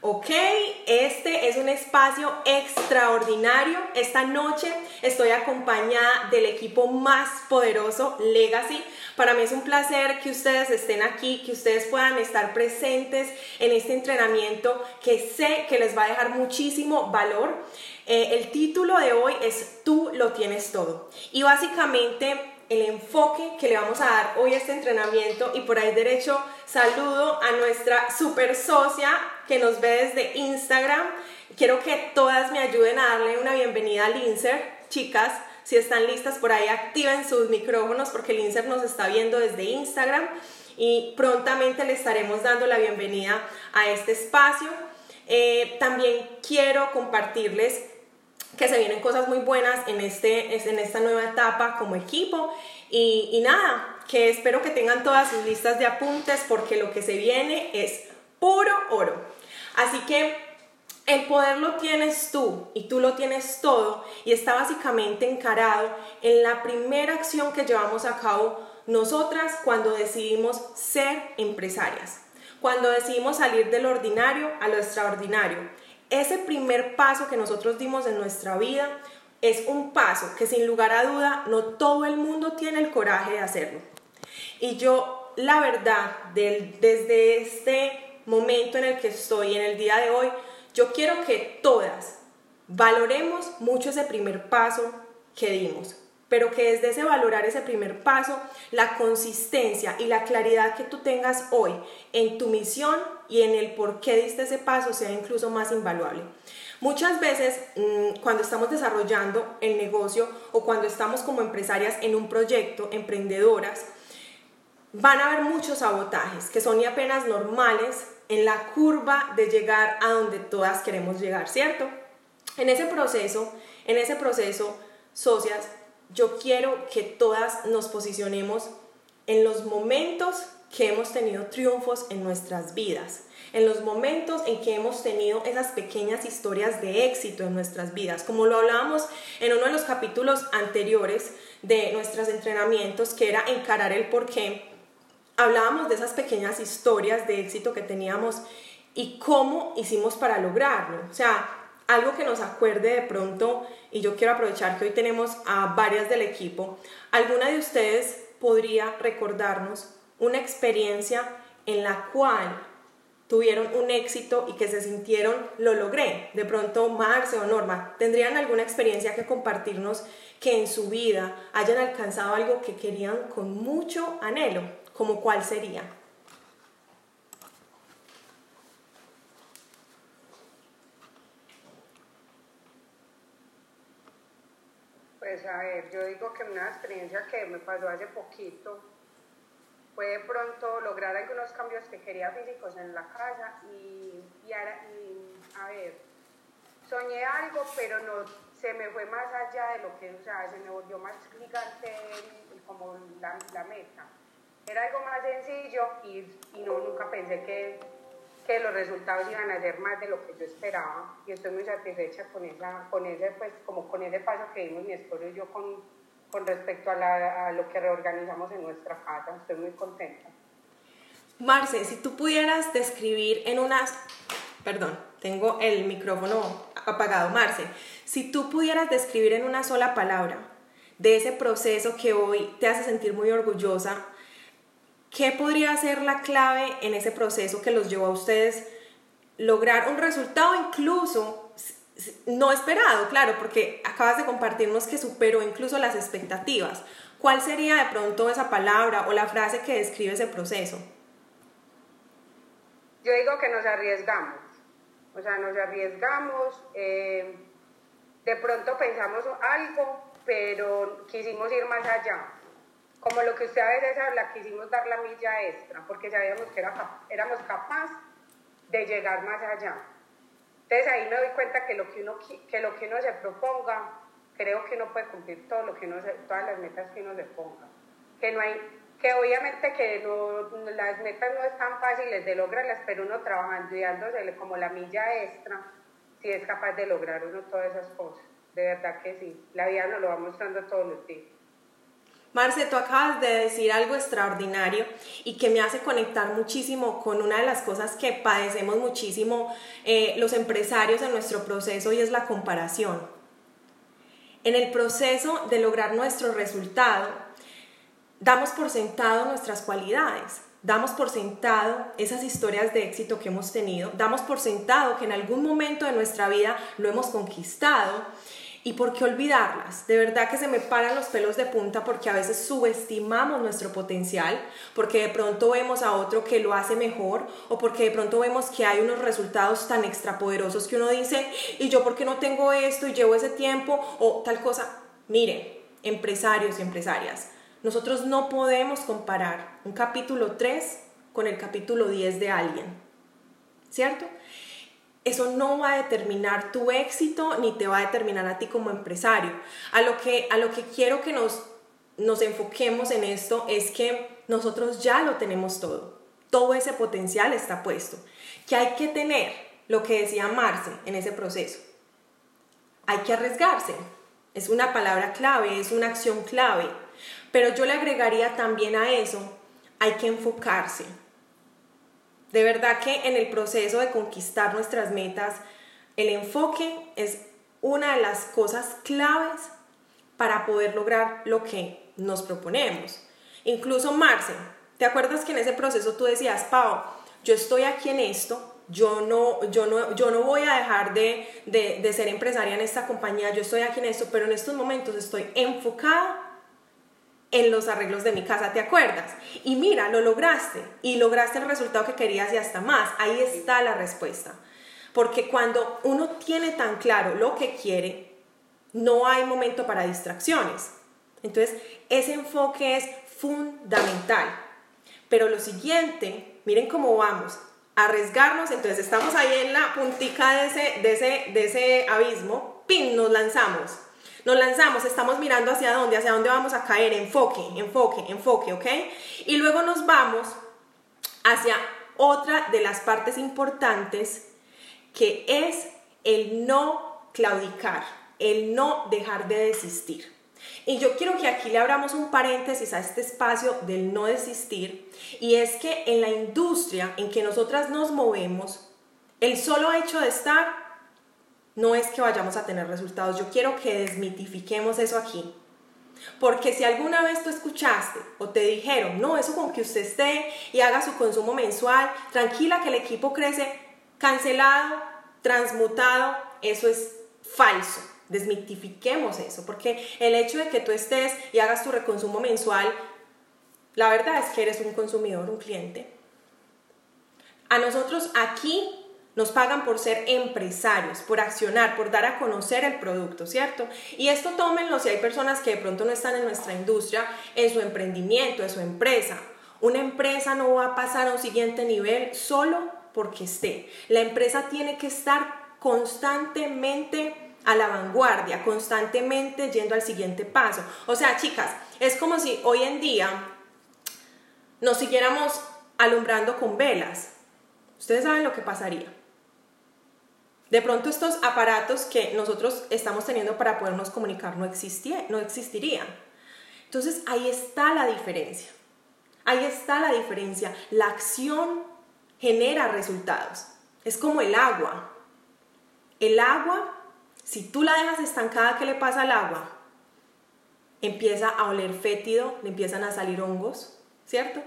Ok, este es un espacio extraordinario. Esta noche estoy acompañada del equipo más poderoso, Legacy. Para mí es un placer que ustedes estén aquí, que ustedes puedan estar presentes en este entrenamiento que sé que les va a dejar muchísimo valor. Eh, el título de hoy es Tú lo tienes todo. Y básicamente el enfoque que le vamos a dar hoy a este entrenamiento y por ahí derecho saludo a nuestra super socia que nos ve desde Instagram. Quiero que todas me ayuden a darle una bienvenida al INSER. Chicas, si están listas por ahí, activen sus micrófonos porque el nos está viendo desde Instagram y prontamente le estaremos dando la bienvenida a este espacio. Eh, también quiero compartirles que se vienen cosas muy buenas en, este, en esta nueva etapa como equipo. Y, y nada, que espero que tengan todas sus listas de apuntes porque lo que se viene es puro oro. Así que el poder lo tienes tú y tú lo tienes todo y está básicamente encarado en la primera acción que llevamos a cabo nosotras cuando decidimos ser empresarias, cuando decidimos salir del ordinario a lo extraordinario ese primer paso que nosotros dimos en nuestra vida es un paso que sin lugar a duda no todo el mundo tiene el coraje de hacerlo. Y yo, la verdad, desde este momento en el que estoy, en el día de hoy, yo quiero que todas valoremos mucho ese primer paso que dimos pero que desde ese valorar ese primer paso, la consistencia y la claridad que tú tengas hoy en tu misión y en el por qué diste ese paso sea incluso más invaluable. Muchas veces mm, cuando estamos desarrollando el negocio o cuando estamos como empresarias en un proyecto, emprendedoras, van a haber muchos sabotajes que son y apenas normales en la curva de llegar a donde todas queremos llegar, ¿cierto? En ese proceso, en ese proceso, socias, yo quiero que todas nos posicionemos en los momentos que hemos tenido triunfos en nuestras vidas, en los momentos en que hemos tenido esas pequeñas historias de éxito en nuestras vidas, como lo hablábamos en uno de los capítulos anteriores de nuestros entrenamientos, que era encarar el porqué. Hablábamos de esas pequeñas historias de éxito que teníamos y cómo hicimos para lograrlo. O sea, algo que nos acuerde de pronto, y yo quiero aprovechar que hoy tenemos a varias del equipo, ¿alguna de ustedes podría recordarnos una experiencia en la cual tuvieron un éxito y que se sintieron, lo logré? De pronto, Marce o Norma, ¿tendrían alguna experiencia que compartirnos que en su vida hayan alcanzado algo que querían con mucho anhelo? ¿Como cuál sería? Pues a ver, yo digo que una experiencia que me pasó hace poquito fue de pronto lograr algunos cambios que quería físicos en la casa y, y, a, ver, soñé algo, pero no se me fue más allá de lo que, o sea, se me volvió más gigante como la, la meta. Era algo más sencillo y, y no, nunca pensé que que los resultados iban a ser más de lo que yo esperaba y estoy muy satisfecha con, esa, con ese, pues, como con ese paso que dimos mi esposo y yo con, con respecto a, la, a lo que reorganizamos en nuestra casa. Estoy muy contenta. Marce, si tú pudieras describir en unas... Perdón, tengo el micrófono apagado. Marce, si tú pudieras describir en una sola palabra de ese proceso que hoy te hace sentir muy orgullosa, ¿Qué podría ser la clave en ese proceso que los llevó a ustedes lograr un resultado incluso no esperado, claro, porque acabas de compartirnos que superó incluso las expectativas. ¿Cuál sería de pronto esa palabra o la frase que describe ese proceso? Yo digo que nos arriesgamos, o sea, nos arriesgamos, eh, de pronto pensamos algo, pero quisimos ir más allá como lo que usted a veces habla, quisimos dar la milla extra, porque sabíamos que era, éramos capaces de llegar más allá. Entonces ahí me doy cuenta que lo que uno, que lo que uno se proponga, creo que uno puede cumplir todo lo que uno todas las metas que uno se ponga. Que no hay, que obviamente que las metas no están fáciles de lograrlas, pero uno trabajando y dándosele como la milla extra, si es capaz de lograr uno todas esas cosas. De verdad que sí. La vida nos lo va mostrando todos los días. Marce, tú acabas de decir algo extraordinario y que me hace conectar muchísimo con una de las cosas que padecemos muchísimo eh, los empresarios en nuestro proceso y es la comparación. En el proceso de lograr nuestro resultado, damos por sentado nuestras cualidades, damos por sentado esas historias de éxito que hemos tenido, damos por sentado que en algún momento de nuestra vida lo hemos conquistado ¿Y por qué olvidarlas? De verdad que se me paran los pelos de punta porque a veces subestimamos nuestro potencial, porque de pronto vemos a otro que lo hace mejor o porque de pronto vemos que hay unos resultados tan extrapoderosos que uno dice, ¿y yo por qué no tengo esto y llevo ese tiempo o tal cosa? Mire, empresarios y empresarias, nosotros no podemos comparar un capítulo 3 con el capítulo 10 de alguien, ¿cierto? Eso no va a determinar tu éxito ni te va a determinar a ti como empresario. A lo que, a lo que quiero que nos, nos enfoquemos en esto es que nosotros ya lo tenemos todo. Todo ese potencial está puesto. Que hay que tener lo que decía Marce en ese proceso. Hay que arriesgarse. Es una palabra clave, es una acción clave. Pero yo le agregaría también a eso, hay que enfocarse. De verdad que en el proceso de conquistar nuestras metas, el enfoque es una de las cosas claves para poder lograr lo que nos proponemos. Incluso Marce, ¿te acuerdas que en ese proceso tú decías, Pau, yo estoy aquí en esto, yo no, yo no, yo no voy a dejar de, de, de ser empresaria en esta compañía, yo estoy aquí en esto, pero en estos momentos estoy enfocada en los arreglos de mi casa, ¿te acuerdas? Y mira, lo lograste y lograste el resultado que querías y hasta más. Ahí está la respuesta. Porque cuando uno tiene tan claro lo que quiere, no hay momento para distracciones. Entonces, ese enfoque es fundamental. Pero lo siguiente, miren cómo vamos, arriesgarnos, entonces estamos ahí en la puntica de ese, de ese, de ese abismo, ¡pin! Nos lanzamos nos lanzamos, estamos mirando hacia dónde, hacia dónde vamos a caer, enfoque, enfoque, enfoque, ¿ok? Y luego nos vamos hacia otra de las partes importantes que es el no claudicar, el no dejar de desistir. Y yo quiero que aquí le abramos un paréntesis a este espacio del no desistir, y es que en la industria en que nosotras nos movemos, el solo hecho de estar no es que vayamos a tener resultados. Yo quiero que desmitifiquemos eso aquí. Porque si alguna vez tú escuchaste o te dijeron, no, eso con que usted esté y haga su consumo mensual, tranquila que el equipo crece, cancelado, transmutado, eso es falso. Desmitifiquemos eso, porque el hecho de que tú estés y hagas tu reconsumo mensual, la verdad es que eres un consumidor, un cliente. A nosotros aquí nos pagan por ser empresarios, por accionar, por dar a conocer el producto, ¿cierto? Y esto tómenlo si hay personas que de pronto no están en nuestra industria, en su emprendimiento, en su empresa. Una empresa no va a pasar a un siguiente nivel solo porque esté. La empresa tiene que estar constantemente a la vanguardia, constantemente yendo al siguiente paso. O sea, chicas, es como si hoy en día nos siguiéramos alumbrando con velas. Ustedes saben lo que pasaría. De pronto estos aparatos que nosotros estamos teniendo para podernos comunicar no, no existirían. Entonces ahí está la diferencia. Ahí está la diferencia. La acción genera resultados. Es como el agua. El agua, si tú la dejas estancada, ¿qué le pasa al agua? Empieza a oler fétido, le empiezan a salir hongos, ¿cierto?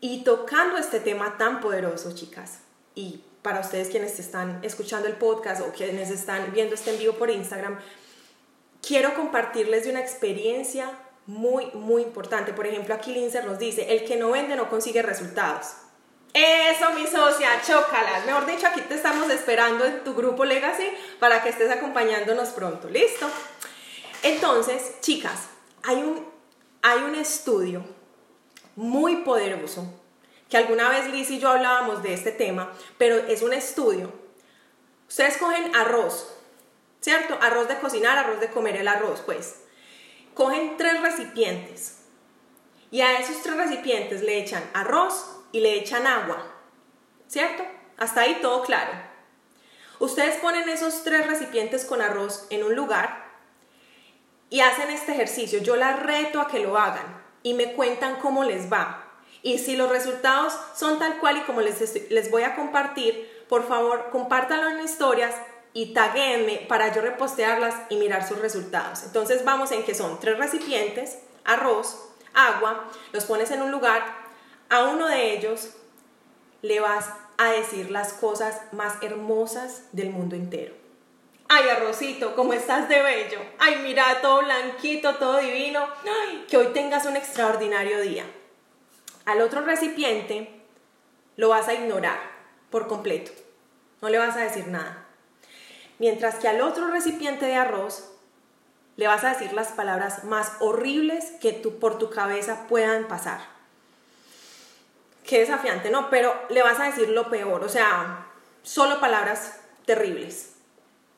Y tocando este tema tan poderoso, chicas, y para ustedes quienes están escuchando el podcast o quienes están viendo este en vivo por Instagram, quiero compartirles de una experiencia muy, muy importante. Por ejemplo, aquí Linzer nos dice, el que no vende no consigue resultados. Eso, mi socia, chócalas. Mejor dicho, aquí te estamos esperando en tu grupo Legacy para que estés acompañándonos pronto. ¿Listo? Entonces, chicas, hay un, hay un estudio muy poderoso que alguna vez Liz y yo hablábamos de este tema, pero es un estudio. Ustedes cogen arroz, ¿cierto? Arroz de cocinar, arroz de comer el arroz, pues. Cogen tres recipientes y a esos tres recipientes le echan arroz y le echan agua, ¿cierto? Hasta ahí todo claro. Ustedes ponen esos tres recipientes con arroz en un lugar y hacen este ejercicio, yo las reto a que lo hagan y me cuentan cómo les va. Y si los resultados son tal cual y como les, les voy a compartir, por favor, compártanlo en historias y taguenme para yo repostearlas y mirar sus resultados. Entonces vamos en que son tres recipientes, arroz, agua, los pones en un lugar, a uno de ellos le vas a decir las cosas más hermosas del mundo entero. Ay, arrocito, ¿cómo estás de bello? Ay, mira, todo blanquito, todo divino. Ay, que hoy tengas un extraordinario día. Al otro recipiente lo vas a ignorar por completo. No le vas a decir nada. Mientras que al otro recipiente de arroz le vas a decir las palabras más horribles que por tu cabeza puedan pasar. Qué desafiante, ¿no? Pero le vas a decir lo peor, o sea, solo palabras terribles.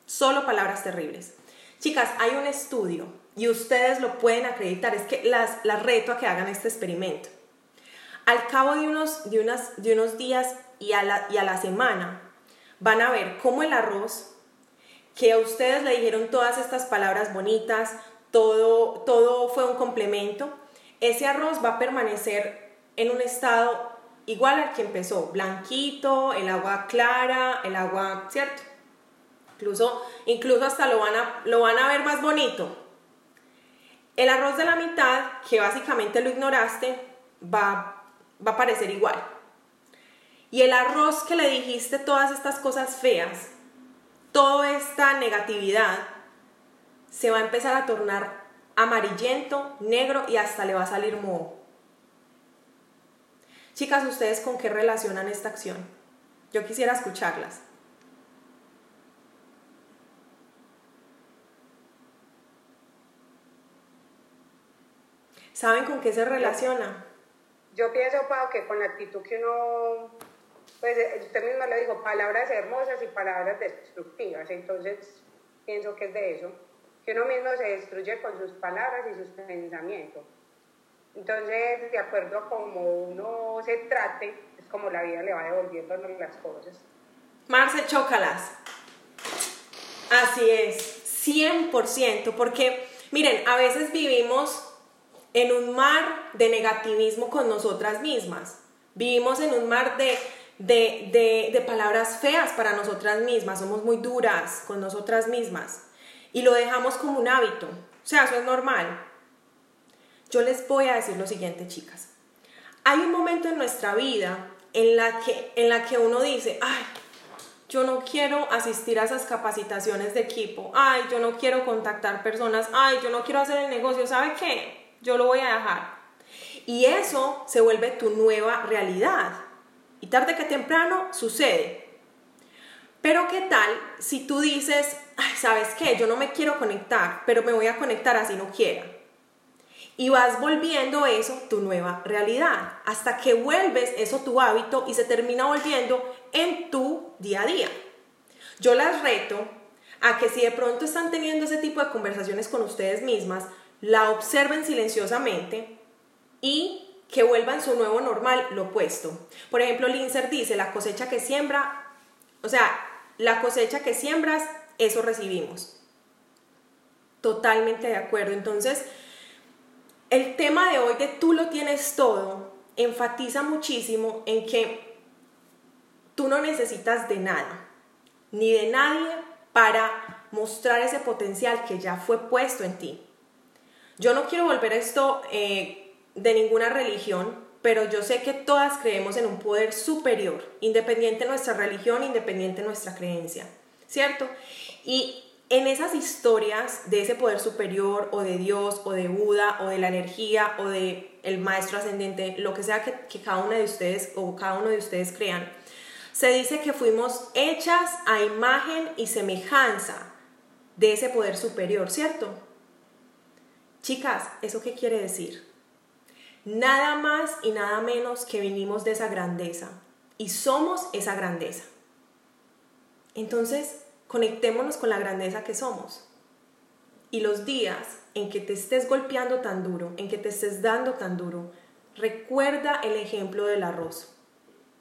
Solo palabras terribles. Chicas, hay un estudio y ustedes lo pueden acreditar, es que las, las reto a que hagan este experimento. Al cabo de unos, de unas, de unos días y a, la, y a la semana, van a ver cómo el arroz, que a ustedes le dijeron todas estas palabras bonitas, todo, todo fue un complemento, ese arroz va a permanecer en un estado igual al que empezó, blanquito, el agua clara, el agua, ¿cierto? Incluso, incluso hasta lo van, a, lo van a ver más bonito. El arroz de la mitad, que básicamente lo ignoraste, va, va a parecer igual. Y el arroz que le dijiste todas estas cosas feas, toda esta negatividad, se va a empezar a tornar amarillento, negro y hasta le va a salir moho. Chicas, ¿ustedes con qué relacionan esta acción? Yo quisiera escucharlas. ¿Saben con qué se relaciona? Yo pienso, Pau, que con la actitud que uno, pues usted misma lo dijo, palabras hermosas y palabras destructivas, entonces pienso que es de eso, que uno mismo se destruye con sus palabras y sus pensamientos. Entonces, de acuerdo a cómo uno se trate, es como la vida le va devolviendo las cosas. Marce, chócalas. Así es, 100%, porque miren, a veces vivimos en un mar de negativismo con nosotras mismas. Vivimos en un mar de, de, de, palabras feas para nosotras mismas. Somos muy duras con nosotras mismas. Y lo dejamos como un hábito. O sea, eso es normal. Yo les voy a decir lo siguiente, chicas. Hay un momento en nuestra vida en la que, en la que uno dice, ay, yo no quiero asistir a esas capacitaciones de equipo, ay, yo no quiero contactar personas, ay, yo no quiero hacer el negocio, ¿sabe qué? Yo lo voy a dejar. Y eso se vuelve tu nueva realidad. Y tarde que temprano sucede. Pero ¿qué tal si tú dices, ¿sabes qué? Yo no me quiero conectar, pero me voy a conectar así no quiera. Y vas volviendo eso tu nueva realidad, hasta que vuelves eso tu hábito y se termina volviendo en tu día a día. Yo las reto a que si de pronto están teniendo ese tipo de conversaciones con ustedes mismas, la observen silenciosamente y que vuelvan su nuevo normal lo opuesto. Por ejemplo, Linzer dice, la cosecha que siembra, o sea, la cosecha que siembras, eso recibimos. Totalmente de acuerdo. Entonces, el tema de hoy de tú lo tienes todo enfatiza muchísimo en que tú no necesitas de nada, ni de nadie para mostrar ese potencial que ya fue puesto en ti. Yo no quiero volver esto eh, de ninguna religión, pero yo sé que todas creemos en un poder superior, independiente de nuestra religión, independiente de nuestra creencia, ¿cierto? Y en esas historias de ese poder superior o de Dios o de Buda o de la energía o de el maestro ascendente, lo que sea que, que cada una de ustedes o cada uno de ustedes crean, se dice que fuimos hechas a imagen y semejanza de ese poder superior, ¿cierto? Chicas, ¿eso qué quiere decir? Nada más y nada menos que venimos de esa grandeza y somos esa grandeza. Entonces, conectémonos con la grandeza que somos. Y los días en que te estés golpeando tan duro, en que te estés dando tan duro, recuerda el ejemplo del arroz.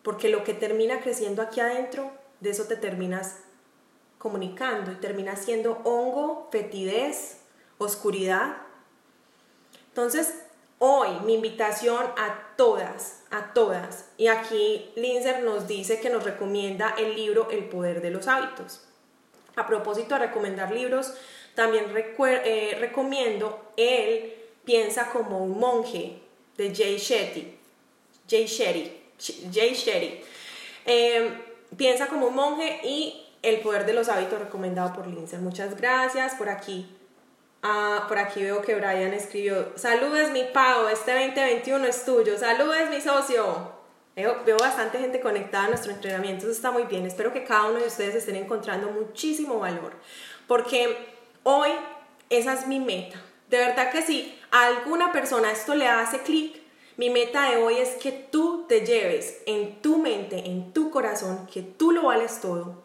Porque lo que termina creciendo aquí adentro, de eso te terminas comunicando y termina siendo hongo, fetidez, oscuridad. Entonces, hoy mi invitación a todas, a todas, y aquí Linzer nos dice que nos recomienda el libro El poder de los hábitos. A propósito de recomendar libros, también eh, recomiendo Él piensa como un monje de Jay Shetty. Jay Shetty. Jay Shetty. Em, piensa como un monje y El poder de los hábitos recomendado por Linzer. Muchas gracias por aquí. Ah, por aquí veo que Brian escribió, saludes mi Pau, este 2021 es tuyo, saludes mi socio. Veo, veo, bastante gente conectada a nuestro entrenamiento, eso está muy bien. Espero que cada uno de ustedes estén encontrando muchísimo valor, porque hoy esa es mi meta. De verdad que si a alguna persona esto le hace clic, mi meta de hoy es que tú te lleves en tu mente, en tu corazón, que tú lo vales todo.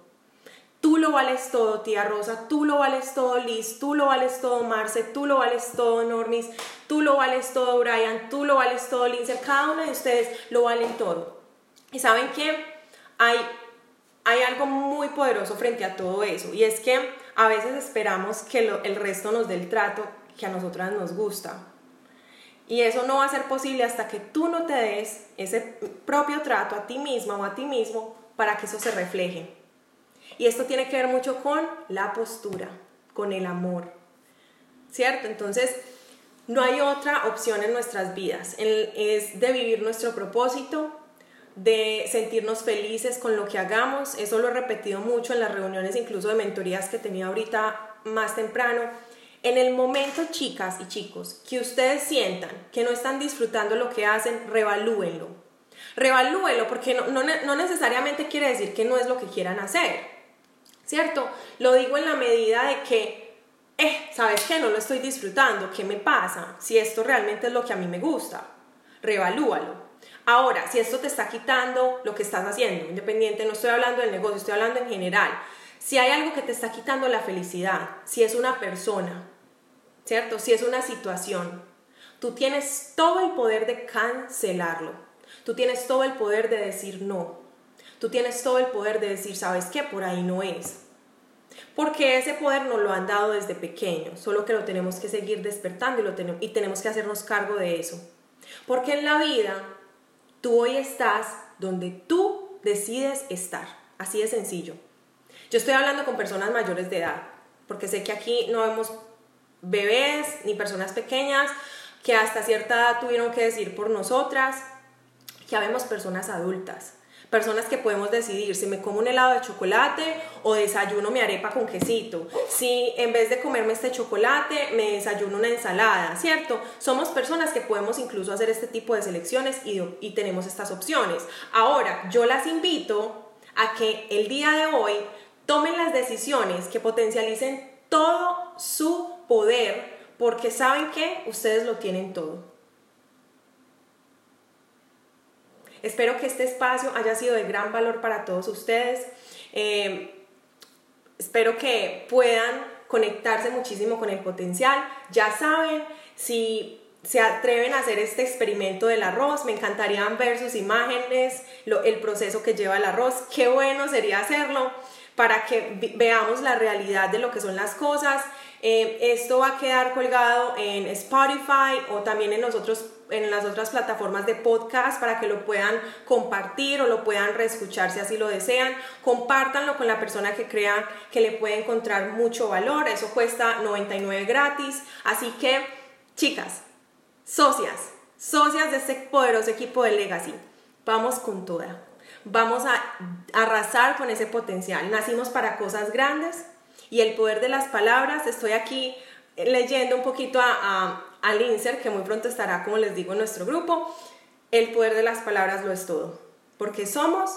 Tú lo vales todo, tía Rosa, tú lo vales todo, Liz, tú lo vales todo, Marce, tú lo vales todo, Normis, tú lo vales todo, Brian, tú lo vales todo, Lindsay, cada uno de ustedes lo valen todo. Y saben que hay, hay algo muy poderoso frente a todo eso, y es que a veces esperamos que el resto nos dé el trato que a nosotras nos gusta. Y eso no va a ser posible hasta que tú no te des ese propio trato a ti misma o a ti mismo para que eso se refleje. Y esto tiene que ver mucho con la postura, con el amor. ¿Cierto? Entonces, no hay otra opción en nuestras vidas. Es de vivir nuestro propósito, de sentirnos felices con lo que hagamos. Eso lo he repetido mucho en las reuniones, incluso de mentorías que tenido ahorita más temprano en el momento, chicas y chicos, que ustedes sientan que no están disfrutando lo que hacen, revalúenlo. Revalúenlo porque no, necesariamente quiere decir que no es lo que quieran hacer. ¿Cierto? Lo digo en la medida de que, eh, ¿sabes qué? No lo estoy disfrutando. ¿Qué me pasa? Si esto realmente es lo que a mí me gusta, revalúalo. Ahora, si esto te está quitando lo que estás haciendo, independiente, no estoy hablando del negocio, estoy hablando en general. Si hay algo que te está quitando la felicidad, si es una persona, ¿cierto? Si es una situación, tú tienes todo el poder de cancelarlo. Tú tienes todo el poder de decir no. Tú tienes todo el poder de decir, ¿sabes qué? Por ahí no es. Porque ese poder nos lo han dado desde pequeño, solo que lo tenemos que seguir despertando y, lo tenemos, y tenemos que hacernos cargo de eso. Porque en la vida tú hoy estás donde tú decides estar. Así de sencillo. Yo estoy hablando con personas mayores de edad, porque sé que aquí no vemos bebés ni personas pequeñas que hasta cierta edad tuvieron que decir por nosotras, que vemos personas adultas, personas que podemos decidir si me como un helado de chocolate o desayuno mi arepa con quesito, si en vez de comerme este chocolate me desayuno una ensalada, ¿cierto? Somos personas que podemos incluso hacer este tipo de selecciones y, y tenemos estas opciones. Ahora, yo las invito a que el día de hoy Tomen las decisiones que potencialicen todo su poder porque saben que ustedes lo tienen todo. Espero que este espacio haya sido de gran valor para todos ustedes. Eh, espero que puedan conectarse muchísimo con el potencial. Ya saben, si se atreven a hacer este experimento del arroz, me encantaría ver sus imágenes, el proceso que lleva el arroz. Qué bueno sería hacerlo para que veamos la realidad de lo que son las cosas. Eh, esto va a quedar colgado en Spotify o también en, nosotros, en las otras plataformas de podcast para que lo puedan compartir o lo puedan reescuchar si así lo desean. Compártanlo con la persona que crean que le puede encontrar mucho valor. Eso cuesta 99 gratis. Así que, chicas, socias, socias de este poderoso equipo de Legacy, vamos con toda vamos a arrasar con ese potencial. Nacimos para cosas grandes y el poder de las palabras, estoy aquí leyendo un poquito a, al insert que muy pronto estará, como les digo, en nuestro grupo. El poder de las palabras lo es todo, porque somos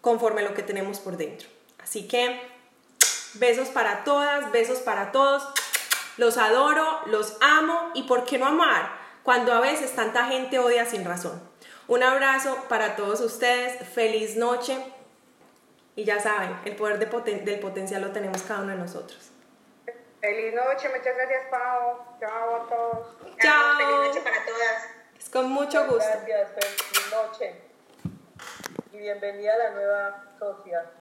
conforme lo que tenemos por dentro. Así que besos para todas, besos para todos. Los adoro, los amo y ¿por qué no amar cuando a veces tanta gente odia sin razón? Un abrazo para todos ustedes, feliz noche y ya saben, el poder del potencial lo tenemos cada uno de nosotros. Feliz noche, muchas gracias Pau, chao a todos. Chao. Feliz noche para todas. Es con mucho gusto. Gracias, feliz noche. Y bienvenida a la nueva sociedad.